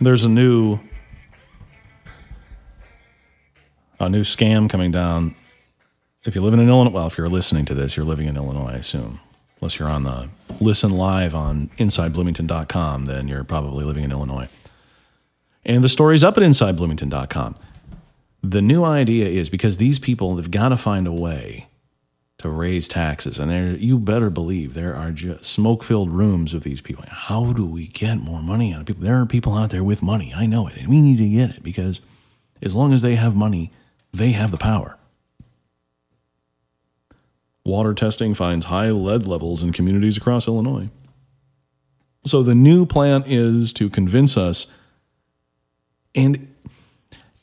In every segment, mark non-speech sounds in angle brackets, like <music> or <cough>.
there's a new a new scam coming down. If you live in Illinois, well, if you're listening to this, you're living in Illinois, I assume. Unless you're on the listen live on InsideBloomington.com, then you're probably living in Illinois. And the story's up at InsideBloomington.com. The new idea is because these people have got to find a way to raise taxes, and there you better believe there are just smoke-filled rooms of these people. How do we get more money out of people? There are people out there with money. I know it, and we need to get it because as long as they have money, they have the power. Water testing finds high lead levels in communities across Illinois. So the new plan is to convince us, and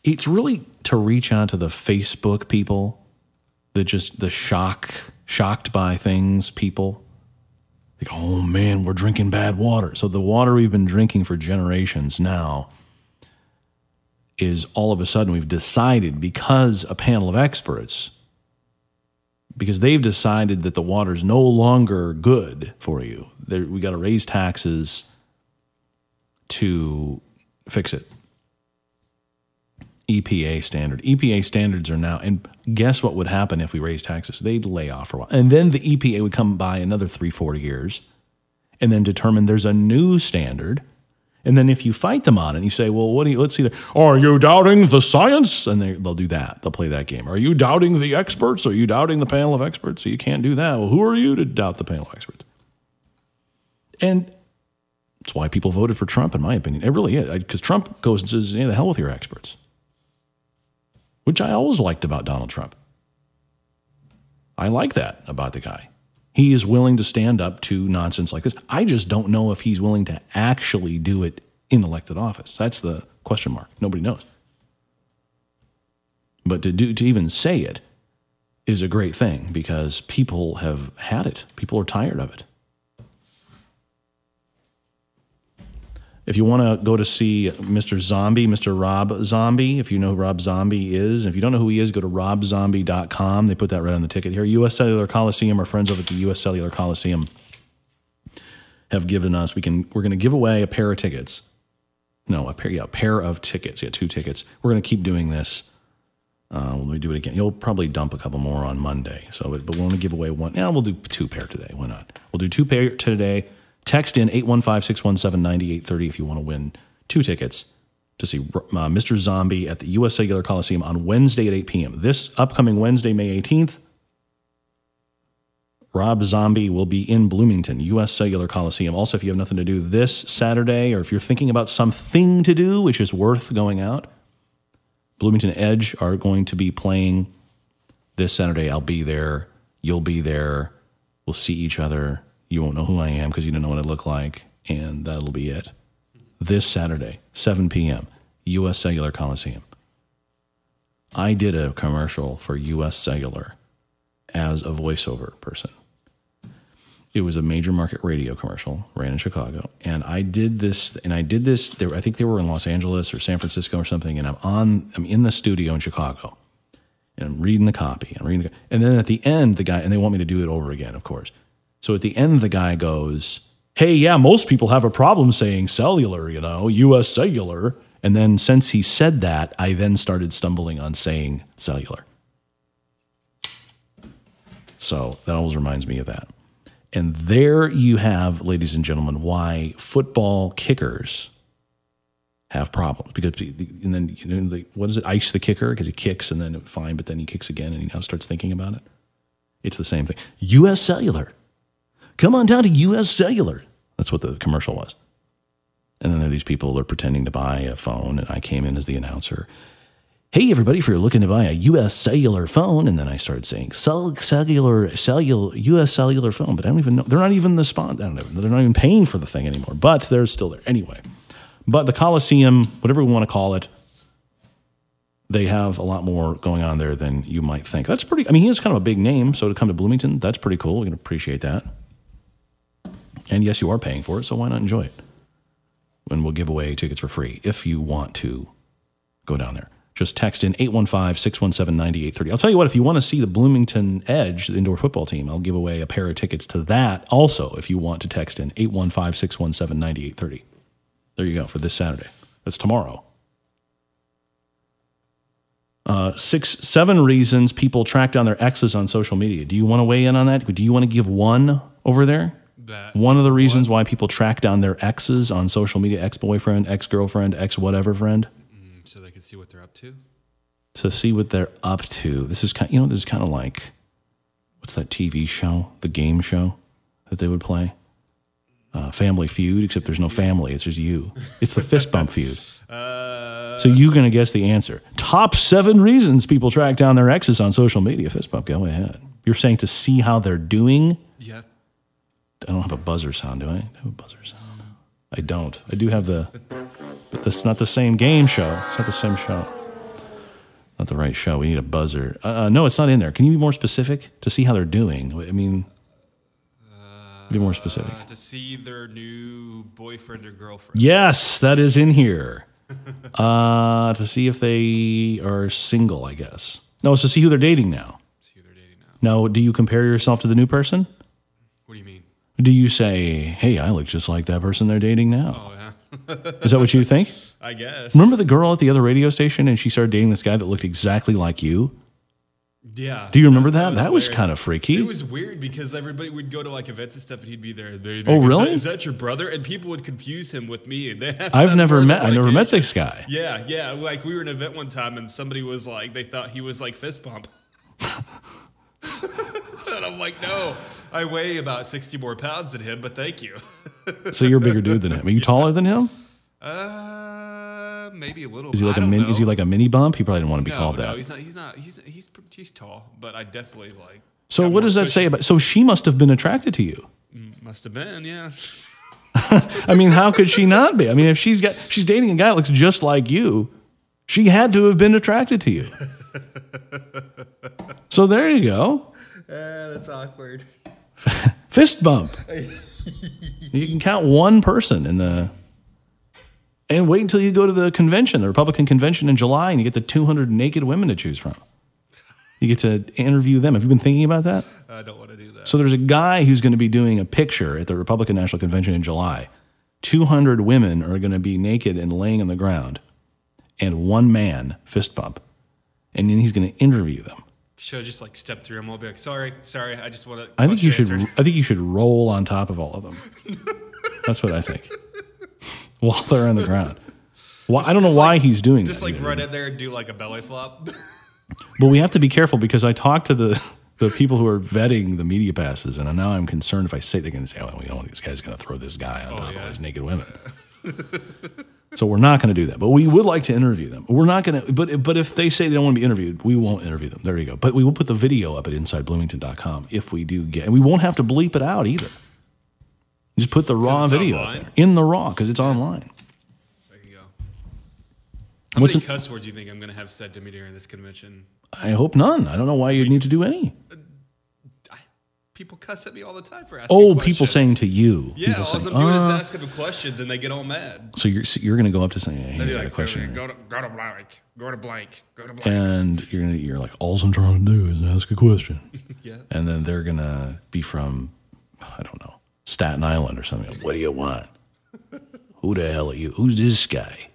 it's really to reach out to the Facebook people, the just the shock, shocked by things people. Like, oh man, we're drinking bad water. So the water we've been drinking for generations now is all of a sudden we've decided because a panel of experts because they've decided that the water is no longer good for you. They're, we got to raise taxes to fix it. EPA standard. EPA standards are now, and guess what would happen if we raise taxes? They'd lay off for a while. And then the EPA would come by another three, four years and then determine there's a new standard. And then if you fight them on it, you say, well, what do you, let's see, are you doubting the science? And they, they'll do that. They'll play that game. Are you doubting the experts? Are you doubting the panel of experts? So you can't do that. Well, who are you to doubt the panel of experts? And that's why people voted for Trump, in my opinion. It really is. Because Trump goes and says, yeah, the hell with your experts which I always liked about Donald Trump. I like that about the guy. He is willing to stand up to nonsense like this. I just don't know if he's willing to actually do it in elected office. That's the question mark. Nobody knows. But to do to even say it is a great thing because people have had it. People are tired of it. If you want to go to see Mr. Zombie, Mr. Rob Zombie, if you know who Rob Zombie is, And if you don't know who he is, go to robzombie.com. They put that right on the ticket here. U.S. Cellular Coliseum, our friends over at the U.S. Cellular Coliseum have given us. We can. We're going to give away a pair of tickets. No, a pair. Yeah, a pair of tickets. Yeah, two tickets. We're going to keep doing this. Uh, when we do it again, you'll probably dump a couple more on Monday. So, but, but we want to give away one. Yeah, we'll do two pair today. Why not? We'll do two pair today Text in 815 617 9830 if you want to win two tickets to see uh, Mr. Zombie at the U.S. Cellular Coliseum on Wednesday at 8 p.m. This upcoming Wednesday, May 18th, Rob Zombie will be in Bloomington, U.S. Cellular Coliseum. Also, if you have nothing to do this Saturday, or if you're thinking about something to do which is worth going out, Bloomington Edge are going to be playing this Saturday. I'll be there. You'll be there. We'll see each other. You won't know who I am because you don't know what I look like, and that'll be it. This Saturday, 7 p.m., U.S. Cellular Coliseum. I did a commercial for U.S. Cellular as a voiceover person. It was a major market radio commercial, ran in Chicago, and I did this. And I did this. I think they were in Los Angeles or San Francisco or something. And I'm on. I'm in the studio in Chicago, and I'm reading the copy. I'm reading, the, and then at the end, the guy and they want me to do it over again, of course. So at the end, the guy goes, Hey, yeah, most people have a problem saying cellular, you know, US cellular. And then since he said that, I then started stumbling on saying cellular. So that always reminds me of that. And there you have, ladies and gentlemen, why football kickers have problems. Because, and then, you know, what is it? Ice the kicker because he kicks and then fine, but then he kicks again and he now starts thinking about it. It's the same thing. US Cellular Come on down to US Cellular. That's what the commercial was. And then there are these people are pretending to buy a phone, and I came in as the announcer. Hey, everybody, if you're looking to buy a US cellular phone, and then I started saying cellular, cellular, US cellular phone, but I don't even know. They're not even the spot. I don't know. They're not even paying for the thing anymore, but they're still there. Anyway, but the Coliseum, whatever we want to call it, they have a lot more going on there than you might think. That's pretty, I mean, he is kind of a big name, so to come to Bloomington, that's pretty cool. We can appreciate that. And yes, you are paying for it, so why not enjoy it? And we'll give away tickets for free if you want to go down there. Just text in 815 617 9830. I'll tell you what, if you want to see the Bloomington Edge, the indoor football team, I'll give away a pair of tickets to that also if you want to text in 815 617 9830. There you go for this Saturday. That's tomorrow. Uh, six, seven reasons people track down their exes on social media. Do you want to weigh in on that? Do you want to give one over there? That One of the reasons why people track down their exes on social media, ex boyfriend, ex girlfriend, ex whatever friend, so they can see what they're up to. to see what they're up to. This is kind, you know, this is kind of like what's that TV show, the game show that they would play, uh, Family Feud. Except there's no family; it's just you. It's the fist bump feud. <laughs> Uh, So you're gonna guess the answer. Top seven reasons people track down their exes on social media. Fist bump. Go ahead. You're saying to see how they're doing. yeah. I don't have a buzzer sound, do I? I have a buzzer sound? I don't. I do have the, but that's not the same game show. It's not the same show. Not the right show. We need a buzzer. Uh, uh, no, it's not in there. Can you be more specific to see how they're doing? I mean, be more specific. Uh, to see their new boyfriend or girlfriend. Yes, that is in here. <laughs> Uh, to see if they are single, I guess. No, it's to see who they're dating now. See who they're dating now. Now, do you compare yourself to the new person? Do you mean? Do you say, hey, I look just like that person they're dating now? Oh yeah. Is that what you <laughs> think? I guess. Remember the girl at the other radio station and she started dating this guy that looked exactly like you? Yeah. Do you remember that? That was hilarious. kind of freaky. It was weird because everybody would go to like events and stuff, and he'd be there. Be Oh, really? "Is that- Is that your brother? And people would confuse him with me. And they had I've never met I never met this guy. Yeah, yeah. Like we were in an event one time, and somebody was like, they thought he was like fist bump. <laughs> <laughs> and I'm like, no, I weigh about 60 more pounds than him, but thank you. <laughs> So you're a bigger dude than him. Are you taller than him? Uh, maybe a little. Is he like I a mini, is he like a mini bump? He probably didn't want to be no, called no, that. he's not. He's not. He's he's he's tall, but I definitely like. So what does that say about so she must have been attracted to you. Must have been, yeah. <laughs> I mean, how could she not be? I mean, if she's got she's dating a guy that looks just like you, she had to have been attracted to you. So there you go. Uh, <laughs> that's awkward. <laughs> Fist bump. <laughs> you can count one person in the and wait until you go to the convention, the Republican convention in July, and you get the 200 naked women to choose from. You get to interview them. Have you been thinking about that? I don't want to do that. So there's a guy who's going to be doing a picture at the Republican National Convention in July. 200 women are going to be naked and laying on the ground, and one man fist bump. And then he's going to interview them. Should I just like step through them? I'll be like, sorry, sorry. I just want to. I think you should. I think you should roll on top of all of them. That's what I think. <laughs> While they're on the ground. Well, I don't know why like- he's doing this. Just that. like run in there and do like a belly flop. <laughs> But we have to be careful because I talked to the the people who are vetting the media passes, and now I'm concerned if I say they're going to say, "Oh, you know, this guy's going to throw this guy on oh, top yeah. of these naked women." <laughs> so we're not going to do that. But we would like to interview them. We're not going to. But but if they say they don't want to be interviewed, we won't interview them. There you go. But we will put the video up at InsideBloomington.com if we do get, and we won't have to bleep it out either. Just put the raw video out there in the raw because it's online. there you go. How What's many an- cuss words do you think I'm going to have said to me during this convention? I hope none. I don't know why you'd need to do any. People cuss at me all the time for asking Oh, questions. people saying to you. Yeah, all I'm saying, doing "Uh," is asking them questions and they get all mad. So you're so you're going to go up to saying, "Hey, I got a question," go to, go to blank, go to blank, go to blank. and you're gonna you're like, "All I'm trying to do is ask a question," <laughs> yeah. and then they're gonna be from, I don't know, Staten Island or something. What do you want? <laughs> Who the hell are you? Who's this guy?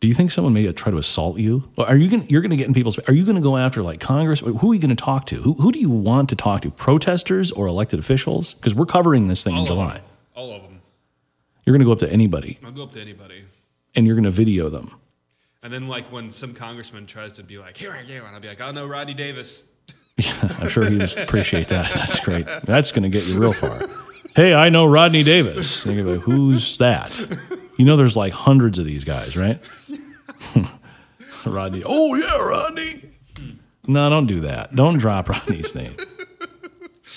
Do you think someone may try to assault you? Or are you going? You're going to get in people's. Are you going to go after like Congress? Who are you going to talk to? Who, who do you want to talk to? Protesters or elected officials? Because we're covering this thing in All of July. them. All of them. You're going to go up to anybody I'll go up to anybody. and you're going to video them. And then, like, when some congressman tries to be like, here I go, and I'll be like, oh no, Rodney Davis. <laughs> I'm sure he'd appreciate that. That's great. That's going to get you real far. Hey, I know Rodney Davis. And you're gonna be like, who's that? You know, there's like hundreds of these guys, right? <laughs> Rodney. Oh yeah, Rodney. No, don't do that. Don't drop Rodney's name. I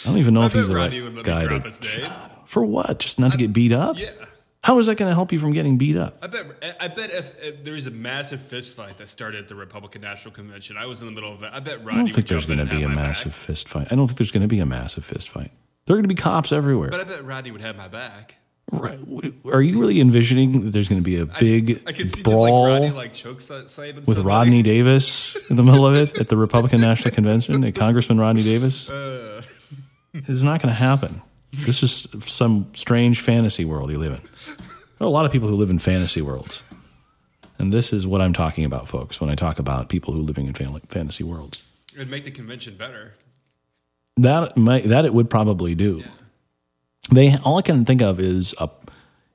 don't even know I if he's the Rodney right guy to. his name. For what? Just not to get beat up? Yeah. How is that going to help you from getting beat up? I bet. I bet if, if there was a massive fist fight that started at the Republican National Convention, I was in the middle of it. I bet Rodney I don't would think there's going to be a massive back. fist fight. I don't think there's going to be a massive fist fight. There are going to be cops everywhere. But I bet Rodney would have my back. Right. Are you really envisioning that there's going to be a big I see brawl just like Rodney like with somebody. Rodney Davis in the middle of it at the Republican <laughs> National Convention? And Congressman Rodney Davis? Uh, It's not going to happen. This is some strange fantasy world you live in. There are a lot of people who live in fantasy worlds. And this is what I'm talking about, folks, when I talk about people who are living in fan- fantasy worlds. It'd make the convention better. That might, that it would probably do. They all I can think of is a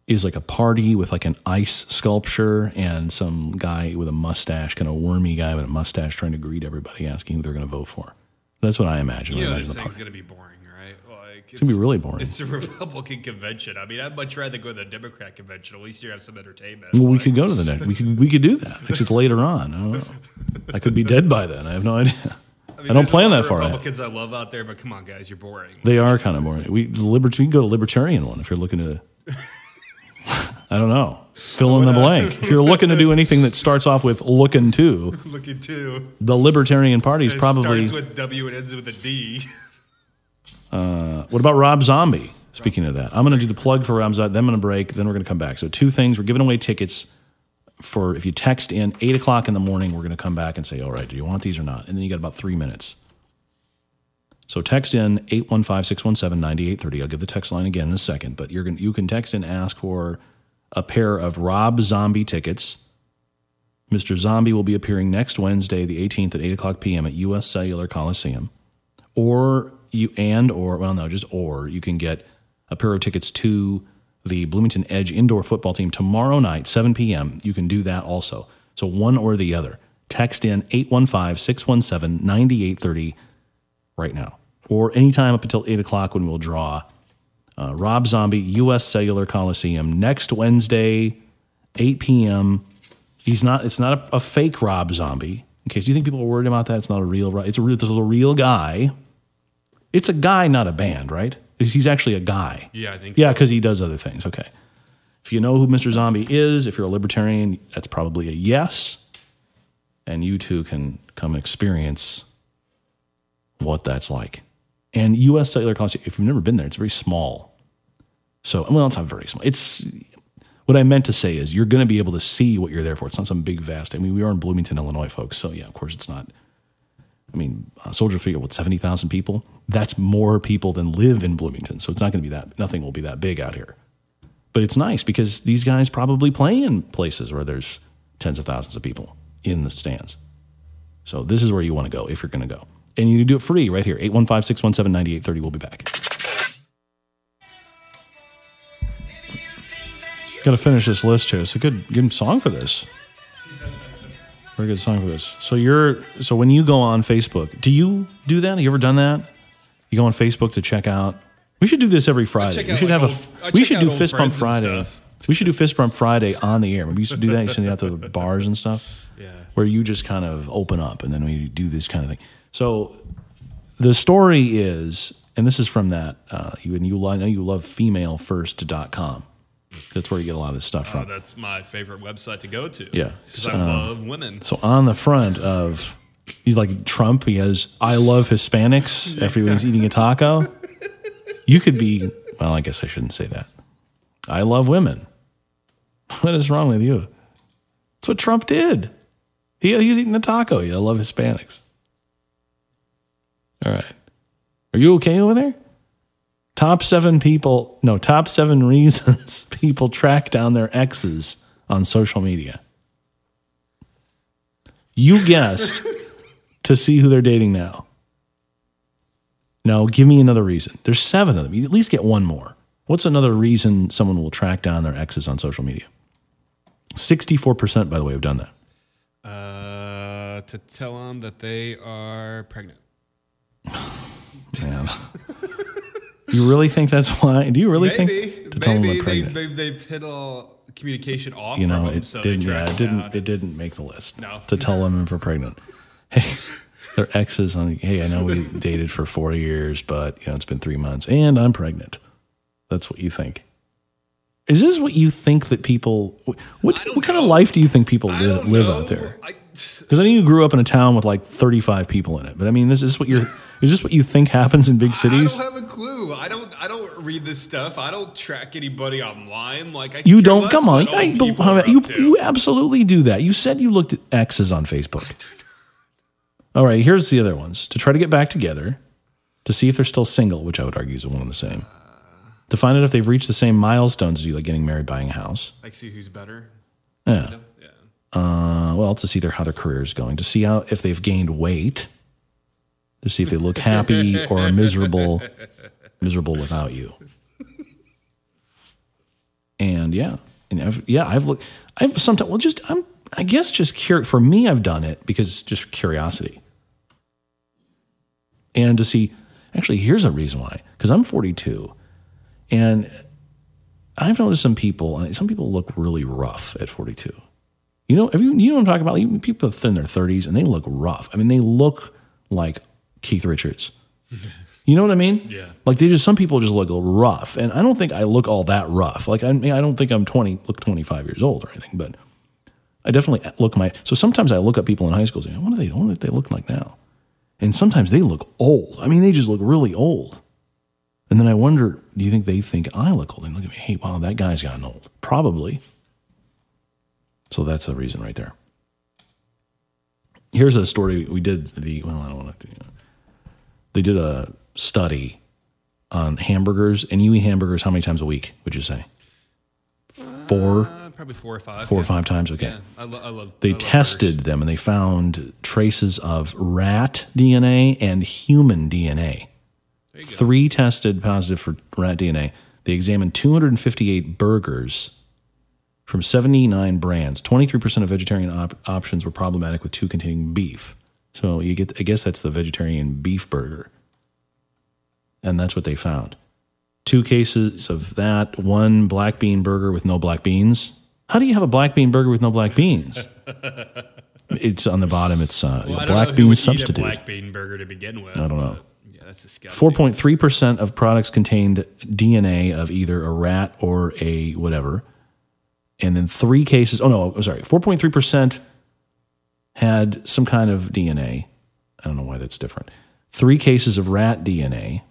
is like a party with like an ice sculpture and some guy with a mustache, kind of wormy guy with a mustache, trying to greet everybody, asking who they're going to vote for. That's what I imagine. You I know, imagine this thing's gonna be boring, right? Like it's, gonna be really boring. It's a <laughs> Republican convention. I mean, I'd much rather go to the Democrat convention. At least you have some entertainment. Well, we could go to the next. We could we could do that. It's just later on. I don't know. I could be dead by then. I have no idea. I, mean, don't there's a plan that far ahead. Republicans I love out there, but come on, guys, you're boring. They are kind of boring. We the libert- we can go to libertarian one if you're looking to. <laughs> I don't know. Fill in the blank. If you're looking to do anything that starts off with looking to, <laughs> Look at two. the Libertarian Party is probably. starts with W and ends with a D. <laughs> Uh, what about Rob Zombie? Speaking of that, I'm going to do the plug for Rob Zombie. Then I'm going to break. Then we're going to come back. So two things: we're giving away tickets for if you text in eight o'clock in the morning. We're going to come back and say, "All right, do you want these or not?" And then you got about three minutes. So text in 815-617-9830. I'll give the text line again in a second, but you're going you can text in ask for a pair of Rob Zombie tickets. Mr. Zombie will be appearing next Wednesday, the 18th at 8 o'clock p.m. at U.S. Cellular Coliseum or you and or well no just or you can get a pair of tickets to the bloomington edge indoor football team tomorrow night 7 p.m you can do that also. So one or the other. Text in 815-617-9830 right now. Or anytime up until 8 o'clock when we'll draw uh, rob zombie us cellular coliseum next wednesday 8 p.m he's not it's not a, a fake rob zombie. In case you think people are worried about that it's not a real it's a real, a real guy. It's a guy, not a band, right? He's actually a guy. Yeah, I think Yeah, so. because he does other things. Okay. If you know who Mr. Zombie is, if you're a libertarian, that's probably a yes. And you too can come experience what that's like. And U.S. Cellular Coliseum, if you've never been there, it's very small. So, well, it's not very small. It's what I meant to say is you're going to be able to see what you're there for. It's not some big, vast. I mean, we are in Bloomington, Illinois, folks. So, yeah, of course, it's not. I mean, uh, Soldier Field, with 70,000 people? That's more people than live in Bloomington. So it's not going to be that, nothing will be that big out here. But it's nice because these guys probably play in places where there's tens of thousands of people in the stands. So this is where you want to go if you're going to go. And you do it free right here. 815 617 9830. We'll be back. Got to finish this list here. It's a good, good song for this. Very good song for this. So you're so when you go on Facebook, do you do that? Have you ever done that? You go on Facebook to check out. We should do this every Friday. We should like, have a. old- I we should do fist bump Friday. We should do fist bump Friday on the air. We used to do that. You send it out to the <laughs> bars and stuff Yeah. where you just kind of open up and then we do this kind of thing. So the story is, and this is from that, uh, you, and you, I know you love femalefirst.com. That's where you get a lot of this stuff Oh, from. that's my favorite website to go to. Yeah. Because I Um, love women. So on the front of, he's like Trump, he has, I love Hispanics <laughs> after he was eating a taco. You could be, well, I guess I shouldn't say that. I love women. <laughs> What is wrong with you? That's what Trump did. He, he was eating a taco. Yeah, I love Hispanics. All right. Are you okay over there? Top seven people, no, top seven <laughs> reasons people track down their exes on social media. You guessed to see who they're dating now. Now, give me another reason. There's seven of them. You at least get one more. What's another reason someone will track down their exes on social media? 64%, by the way, have done that. Uh, to tell them that they are pregnant. <laughs> Man. <laughs> you really think that's why? Do you really Maybe. think to tell them maybe they're they, pregnant? they, they've hit all communication off you know, them, it so didn't. Yeah, it didn't. down. It didn't make the list. No. To tell them if we're pregnant. Hey, their exes on. Hey, I know we <laughs> dated for four years, but you know it's been three months, and I'm pregnant. That's what you think. Is this what you think that people? What what, kind of life do you think people live, live out there? I, Because I know you grew up in a town with like 35 people in it, but I mean, this is what you're. Is this what you think happens in big cities? I don't have a clue. I don't. I don't read this stuff. I don't track anybody online. Like I. You don't come on. I, don't- people how are about- you to. you absolutely do that. You said you looked at exes on Facebook. All right, here's the other ones to try to get back together, to see if they're still single, which I would argue is one and the same. to find out if they've reached the same milestones as you, like getting married, buying a house. Like, see who's better. Yeah. Uh, well, to see their how their career is going, to see how if they've gained weight, to see if they look happy or <laughs> miserable, miserable without you. And yeah, and I've, yeah, I've looked. I've sometimes well, just I'm. I guess just curious. For me, I've done it because just curiosity, and to see. Actually, here's a reason why. Because I'm 42, and I've noticed some people. and Some people look really rough at 42. You know, have you, you know what I'm talking about? Even people in their 30s and they look rough. I mean, they look like Keith Richards. You know what I mean? Yeah. Like they just some people just look rough, and I don't think I look all that rough. Like I mean, I don't think I'm 20, look 25 years old or anything, but I definitely look my. So sometimes I look at people in high school, saying, "What are they? What are they look like now?" And sometimes they look old. I mean, they just look really old. And then I wonder, do you think they think I look old? And look at me, hey, wow, that guy's gotten old. Probably. So that's the reason right there. Here's a story we did the well, I don't want to. They did a study on hamburgers, and you eat hamburgers how many times a week? Would you say? Four, Uh, probably four or five. four or five times. Okay. Yeah, I, lo- I love. They I love tested them and they found traces of rat DNA and human DNA. There you go. Three tested positive for rat DNA. They examined 258 burgers from 79 brands. 23% of vegetarian op- options were problematic with two containing beef. So you get, I guess that's the vegetarian beef burger. And that's what they found. Two cases of that, one black bean burger with no black beans. How do you have a black bean burger with no black beans? <laughs> it's on the bottom. It's uh, Well, black bean substitute. black bean burger to begin with. I don't know. Yeah, that's disgusting. 4.3% of products contained DNA of either a rat or a whatever. And then three cases, oh no, I'm sorry, 4.3% had some kind of DNA. I don't know why that's different. Three cases of rat DNA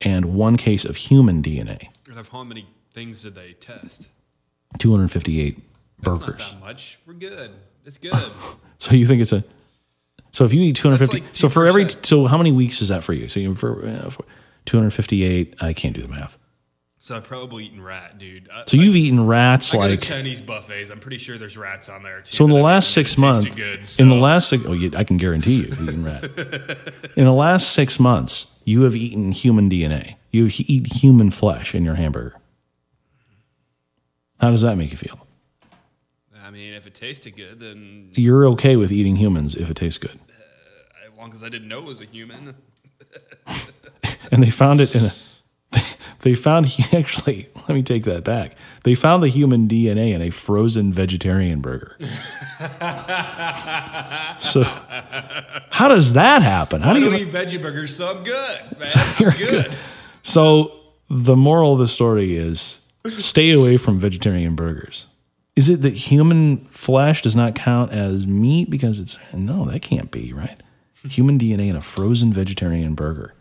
and one case of human DNA. How many things did they test? 258 That's burgers. not that much. We're good. It's good. <laughs> So you think it's a so if you eat 250 like so for every so how many weeks is that for you? So you for, uh, for 258 I can't do the math. So I've probably eaten rat, dude. I, So you've eaten rats I like Chinese buffets. I'm pretty sure there's rats on there too. So in the last six months, good, in the last six, oh, you, I can guarantee you, you've eaten rat. <laughs> in the last six months, you have eaten human DNA. You eat human flesh in your hamburger. How does that make you feel? I mean, if it tasted good, then You're okay with eating humans if it tastes good, uh, as long as I didn't know it was a human. <laughs> <laughs> and they found it in a. They found <laughs> he actually. Let me take that back. They found the human DNA in a frozen vegetarian burger. <laughs> so, how does that happen? How I do you? eat veggie burgers, so I'm good, <laughs> man. You're I'm good. So the moral of the story is stay away from vegetarian burgers. Is it that human flesh does not count as meat because it's no, that can't be, right? Human DNA in a frozen vegetarian burger.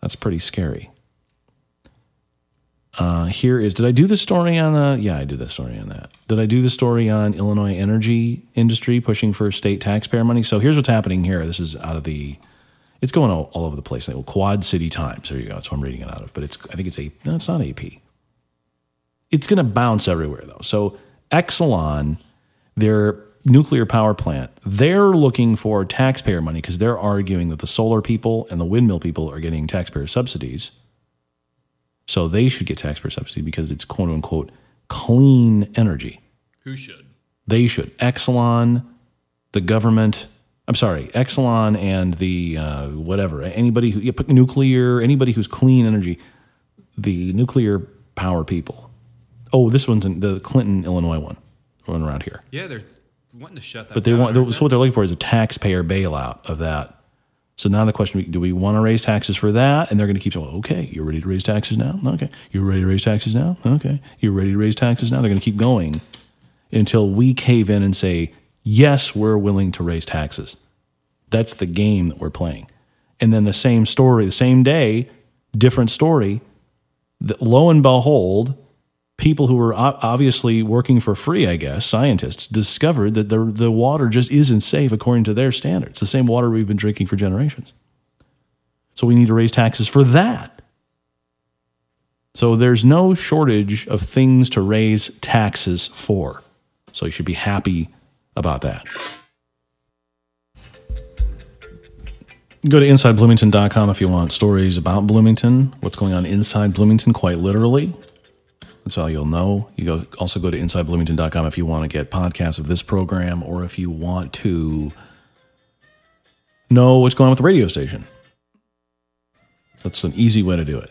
That's pretty scary. Uh, here is did I do the story on the yeah, I did the story on that. Did I do the story on Illinois energy industry pushing for state taxpayer money? So here's what's happening here. This is out of the it's going all, all over the place. Like, Quad City Times. There you go. That's what I'm reading it out of. But it's I think it's a no, it's not AP. It's going to bounce everywhere though. So Exelon, their nuclear power plant, they're looking for taxpayer money because they're arguing that the solar people and the windmill people are getting taxpayer subsidies. So they should get taxpayer subsidy because it's quote unquote clean energy. Who should? They should. Exelon, the government. I'm sorry, Exelon and the uh, whatever. Anybody who yeah, nuclear, anybody who's clean energy, the nuclear power people. Oh, this one's in the Clinton, Illinois one, one around here. Yeah, they're wanting to shut that. But they want. So what they're looking for is a taxpayer bailout of that. So now the question: Do we want to raise taxes for that? And they're going to keep saying, "Okay, you're ready to raise taxes now. Okay, you're ready to raise taxes now. Okay, you're ready to raise taxes now." They're going to keep going until we cave in and say, "Yes, we're willing to raise taxes." That's the game that we're playing. And then the same story, the same day, different story. That lo and behold, people who were obviously working for free, I guess, scientists, discovered that the, the water just isn't safe according to their standards, the same water we've been drinking for generations. So we need to raise taxes for that. So there's no shortage of things to raise taxes for. So you should be happy about that. Go to InsideBloomington.com if you want stories about Bloomington, what's going on inside Bloomington, quite literally. That's all you'll know. You go, also go to InsideBloomington.com if you want to get podcasts of this program or if you want to know what's going on with the radio station. That's an easy way to do it.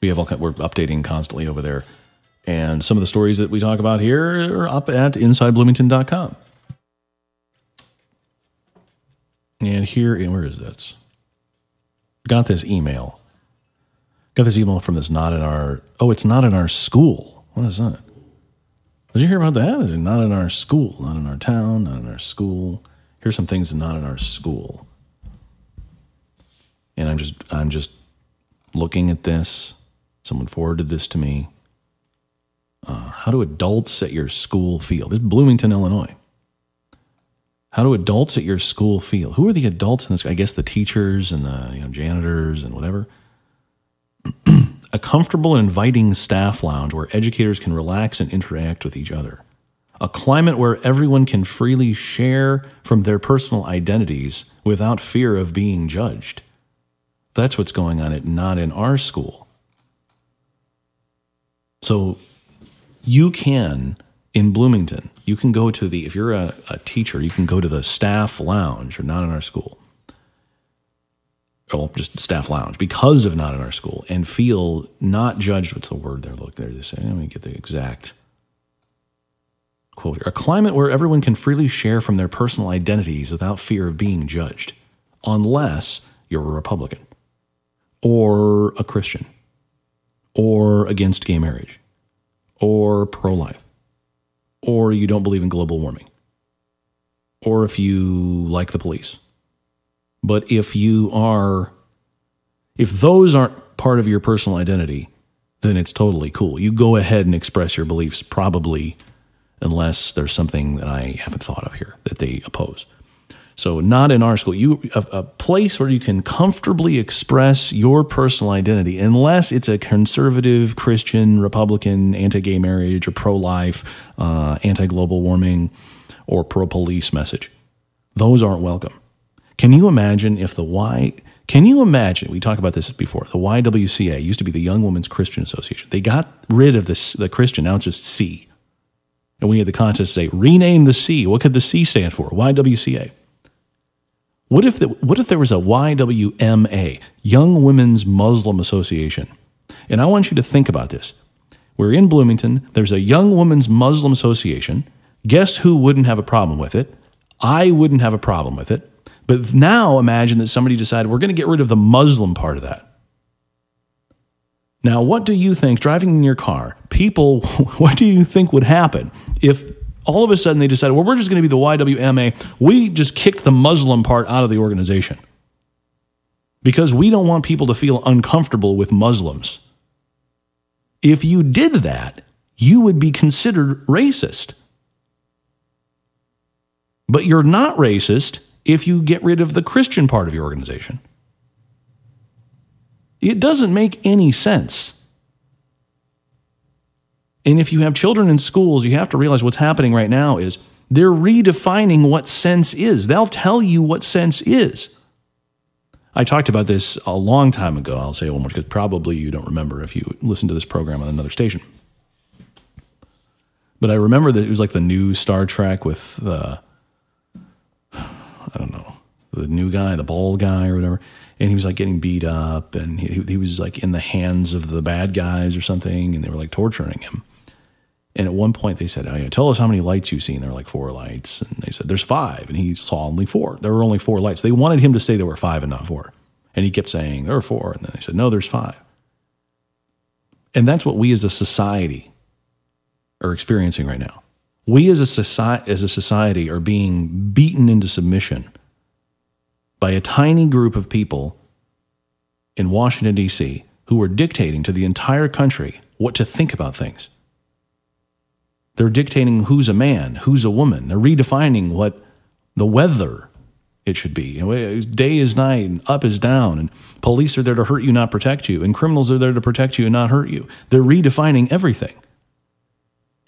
We have all we're updating constantly over there, and some of the stories that we talk about here are up at InsideBloomington.com. And here, where is this? Got this email. Got this email from this not in our. Oh, it's not in our school. What is that? Did you hear about that? Is it not in our school? Not in our town? Not in our school? Here's some things not in our school. And I'm just, I'm just looking at this. Someone forwarded this to me. Uh, how do adults at your school feel? This is Bloomington, Illinois. How do adults at your school feel? Who are the adults in this? I guess the teachers and the you know, janitors and whatever. A comfortable and inviting staff lounge where educators can relax and interact with each other. A climate where everyone can freely share from their personal identities without fear of being judged. That's what's going on at not in our school. So you can in Bloomington, you can go to the, if you're a, a teacher, you can go to the staff lounge or not in our school. Well, just staff lounge because of not in our school and feel not judged. What's the word they're looking there to say? Let me get the exact quote here. A climate where everyone can freely share from their personal identities without fear of being judged, unless you're a Republican or a Christian or against gay marriage or pro life or you don't believe in global warming, or if you like the police. But if you are, if those aren't part of your personal identity, then it's totally cool. You go ahead and express your beliefs, probably, unless there's something that I haven't thought of here that they oppose. So, not in our school. You a, a, place where you can comfortably express your personal identity, unless it's a conservative Christian, Republican, anti-gay marriage, or pro-life, uh, anti-global warming, or pro-police message. Those aren't welcome. Can you imagine if the Y? Can you imagine? We talked about this before. The YWCA used to be the Young Women's Christian Association. They got rid of this the Christian. Now it's just C. And we had the contest say rename the C. What could the C stand for? YWCA. What if, the, what if there was a YWMA, Young Women's Muslim Association? And I want you to think about this. We're in Bloomington, there's a Young Women's Muslim Association. Guess who wouldn't have a problem with it? I wouldn't have a problem with it. But now imagine that somebody decided we're going to get rid of the Muslim part of that. Now, what do you think, driving in your car, people, <laughs> what do you think would happen if all of a sudden they decided, well, we're just going to be the YWMA. We just kicked the Muslim part out of the organization because we don't want people to feel uncomfortable with Muslims. If you did that, you would be considered racist. But you're not racist if you get rid of the Christian part of your organization. It doesn't make any sense. And if you have children in schools, you have to realize what's happening right now is they're redefining what sense is. They'll tell you what sense is. I talked about this a long time ago. I'll say one more because probably you don't remember if you listen to this program on another station. But I remember that it was like the new Star Trek with the, I don't know, the new guy, the bald guy or whatever. And he was like getting beat up and he, he was like in the hands of the bad guys or something and they were like torturing him. And at one point they said, oh, yeah, Tell us how many lights you've seen. There were like four lights. And they said, There's five. And he saw only four. There were only four lights. They wanted him to say there were five and not four. And he kept saying, There are four. And then they said, No, there's five. And that's what we as a society are experiencing right now. We as a, society, as a society are being beaten into submission by a tiny group of people in Washington, D.C., who are dictating to the entire country what to think about things. They're dictating who's a man, who's a woman. They're redefining what the weather it should be. Day is night and up is down, and police are there to hurt you, not protect you, and criminals are there to protect you and not hurt you. They're redefining everything,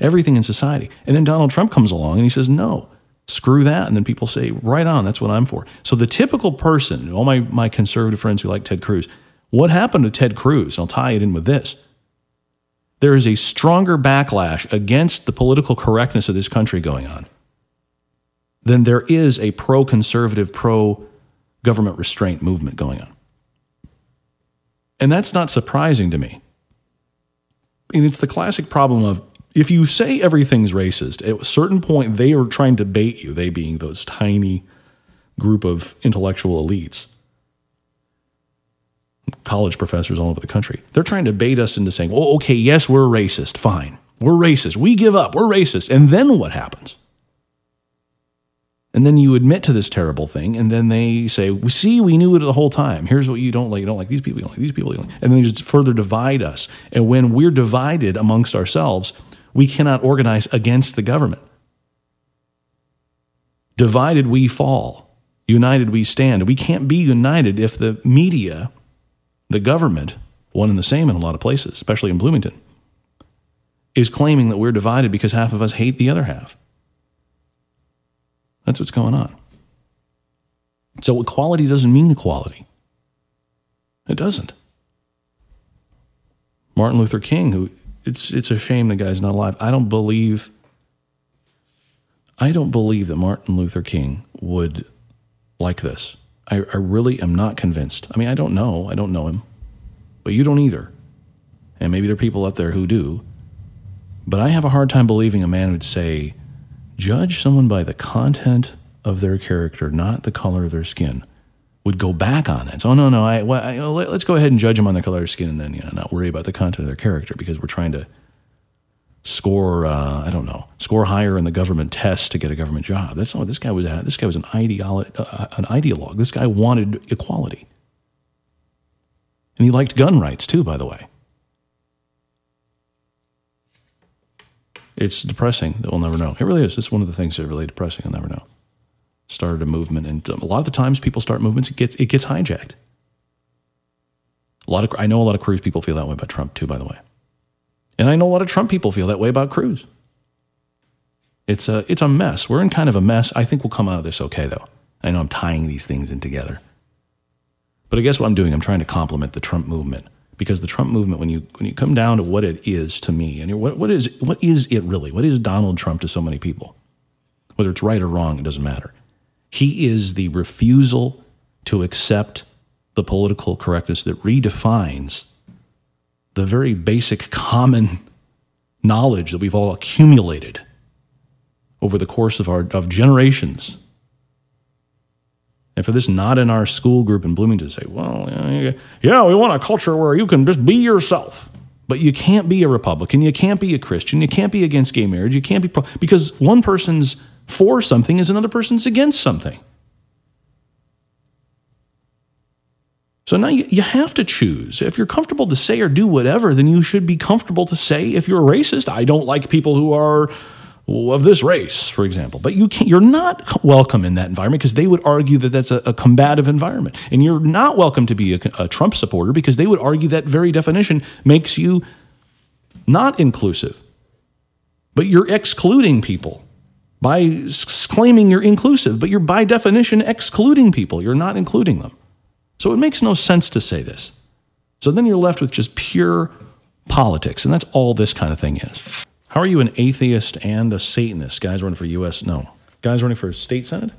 everything in society. And then Donald Trump comes along and he says, no, screw that. And then people say, right on, that's what I'm for. So the typical person, all my, my conservative friends who like Ted Cruz, what happened to Ted Cruz? I'll tie it in with this. There is a stronger backlash against the political correctness of this country going on than there is a pro conservative, pro government restraint movement going on. And that's not surprising to me. And it's the classic problem of if you say everything's racist, at a certain point, they are trying to bait you, they being those tiny group of intellectual elites, college professors all over the country. They're trying to bait us into saying, oh, okay, yes, we're racist. Fine. We're racist. We give up. We're racist. And then what happens? And then you admit to this terrible thing, and then they say, "We see, we knew it the whole time. Here's what you don't like. You don't like these people. You don't like these people. Like. And then they just further divide us. And when we're divided amongst ourselves, we cannot organize against the government. Divided, we fall. United, we stand. We can't be united if the media, the government, one and the same in a lot of places, especially in Bloomington, is claiming that we're divided because half of us hate the other half. That's what's going on. So equality doesn't mean equality. It doesn't. Martin Luther King, who it's it's a shame the guy's not alive. I don't believe I don't believe that Martin Luther King would like this. I, I really am not convinced. I mean, I don't know. I don't know him. But you don't either. And maybe there are people out there who do. But I have a hard time believing a man would say, judge someone by the content of their character, not the color of their skin, would go back on that. So, oh, no, no, I, well, I, let's go ahead and judge them on the color of skin and then you know, not worry about the content of their character because we're trying to score, uh, I don't know, score higher in the government test to get a government job. That's not this guy was. This guy was an ideolo- uh, an ideologue. This guy wanted equality, and he liked gun rights too. By the way, It's depressing that we'll never know. It really is. It's one of the things that are really depressing. I'll never know. Started a movement, and um, a lot of the times people start movements, it gets it gets hijacked. A lot of I know a lot of Cruz people feel that way about Trump too. By the way, and I know a lot of Trump people feel that way about Cruz. It's a it's a mess. We're in kind of a mess. I think we'll come out of this okay though. I know I'm tying these things in together. But I guess what I'm doing, I'm trying to complement the Trump movement because the Trump movement, when you when you come down to what it is to me, and what what is what is it really? What is Donald Trump to so many people? Whether it's right or wrong, it doesn't matter. He is the refusal to accept the political correctness that redefines the very basic common knowledge that we've all accumulated over the course of our of generations and for this not in our school group in Bloomington to say, well, yeah, we want a culture where you can just be yourself. But you can't be a Republican, you can't be a Christian, you can't be against gay marriage, you can't be pro- because one person's for something is another person's against something. So now you, you have to choose. If you're comfortable to say or do whatever, then you should be comfortable to say, if you're a racist, I don't like people who are of this race, for example. But you can't, you're not welcome in that environment because they would argue that that's a, a, combative environment. And you're not welcome to be a, a Trump supporter because they would argue that very definition makes you not inclusive. But you're excluding people by claiming you're inclusive, but you're by definition excluding people. You're not including them. So it makes no sense to say this. So then you're left with just pure politics. And that's all this kind of thing is. How are you an atheist and a Satanist? Guys running for U.S. No. Guys running for state senate?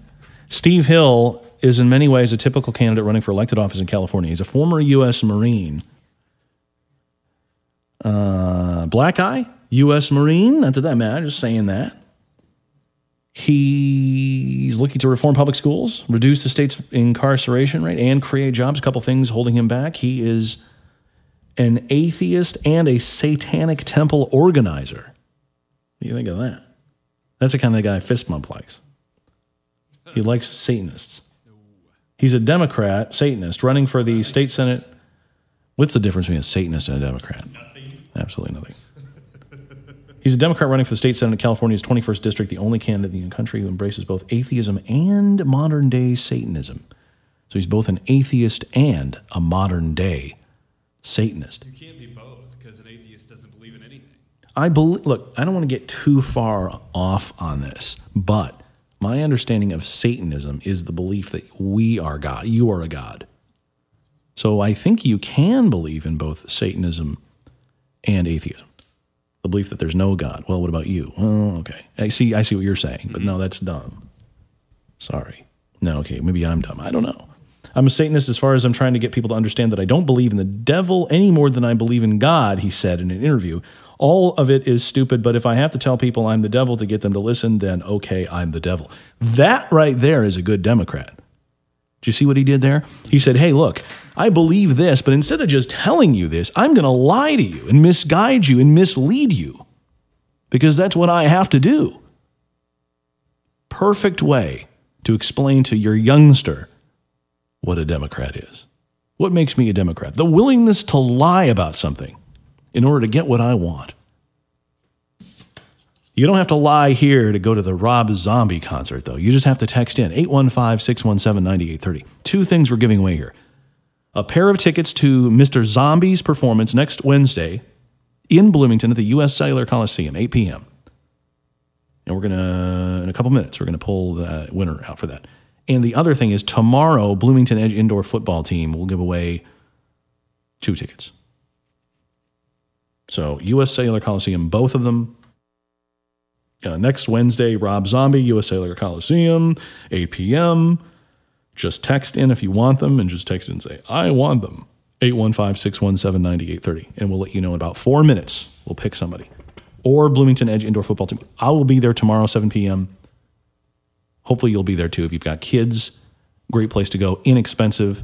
Steve Hill is in many ways a typical candidate running for elected office in California. He's a former U.S. Marine. Uh, black eye, U.S. Marine. Not that that matters, just saying that. He's looking to reform public schools, reduce the state's incarceration rate, and create jobs. A couple things holding him back. He is an atheist and a satanic temple organizer. What do you think of that? That's the kind of guy fist bump likes. He likes Satanists. He's a Democrat, Satanist, running for the state senate. What's the difference between a Satanist and a Democrat? Nothing. Absolutely nothing. He's a Democrat running for the state senate of California's 21st district, the only candidate in the country who embraces both atheism and modern day Satanism. So he's both an atheist and a modern day Satanist. You can't be both because an atheist doesn't believe in anything. I believe, look, I don't want to get too far off on this, but my understanding of Satanism is the belief that we are God, you are a God. So I think you can believe in both Satanism and atheism. The belief that there's no God. Well, what about you? Oh, okay. I see I see what you're saying, but no, mm-hmm. that's dumb. Sorry. No, okay, maybe I'm dumb. I don't know. I'm a Satanist as far as I'm trying to get people to understand that I don't believe in the devil any more than I believe in God, he said in an interview. All of it is stupid, but if I have to tell people I'm the devil to get them to listen, then okay, I'm the devil. That right there is a good Democrat. Do you see what he did there? He said, Hey, look, I believe this, but instead of just telling you this, I'm going to lie to you and misguide you and mislead you because that's what I have to do. Perfect way to explain to your youngster what a Democrat is. What makes me a Democrat? The willingness to lie about something in order to get what I want. You don't have to lie here to go to the Rob Zombie concert, though. You just have to text in 815 617 9830. Two things we're giving away here a pair of tickets to Mr. Zombie's performance next Wednesday in Bloomington at the U.S. Cellular Coliseum, 8 p.m. And we're going to, in a couple minutes, we're going to pull the winner out for that. And the other thing is tomorrow, Bloomington Edge indoor football team will give away two tickets. So, U.S. Cellular Coliseum, both of them. Uh, next Wednesday, Rob Zombie, U.S. Cellular Coliseum, 8 p.m. Just text in if you want them and just text in and say, I want them. 815 617 9830. And we'll let you know in about four minutes. We'll pick somebody. Or Bloomington Edge indoor football team. I will be there tomorrow, 7 p.m. Hopefully, you'll be there too. If you've got kids, great place to go. Inexpensive,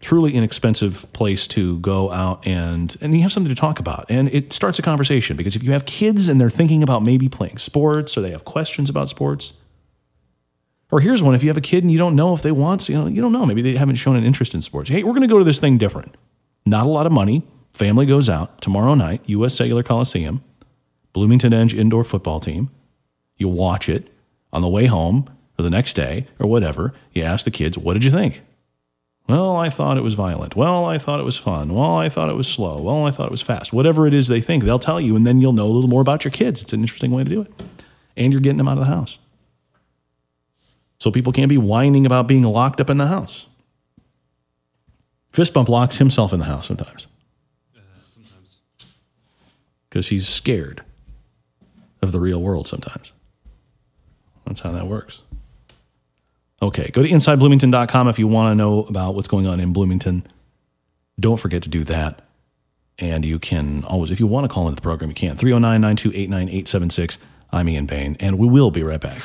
truly inexpensive place to go out and and you have something to talk about. And it starts a conversation because if you have kids and they're thinking about maybe playing sports or they have questions about sports or here's one if you have a kid and you don't know if they want you know you don't know maybe they haven't shown an interest in sports. Hey we're going to go to this thing different. Not a lot of money. Family goes out tomorrow night us cellular coliseum bloomington edge indoor football team. You watch it on the way home or the next day or whatever. You ask the kids what did you think well, I thought it was violent. Well, I thought it was fun. Well, I thought it was slow. Well, I thought it was fast. Whatever it is they think, they'll tell you, and then you'll know a little more about your kids. It's an interesting way to do it. And you're getting them out of the house. So people can't be whining about being locked up in the house. Fist bump locks himself in the house sometimes Uh, sometimes. because he's scared of the real world sometimes. That's how that works. Okay, go to insidebloomington.com if you want to know about what's going on in Bloomington. Don't forget to do that. And you can always, if you want to call into the program, you can. 309 928 9876. I'm Ian Payne, and we will be right back.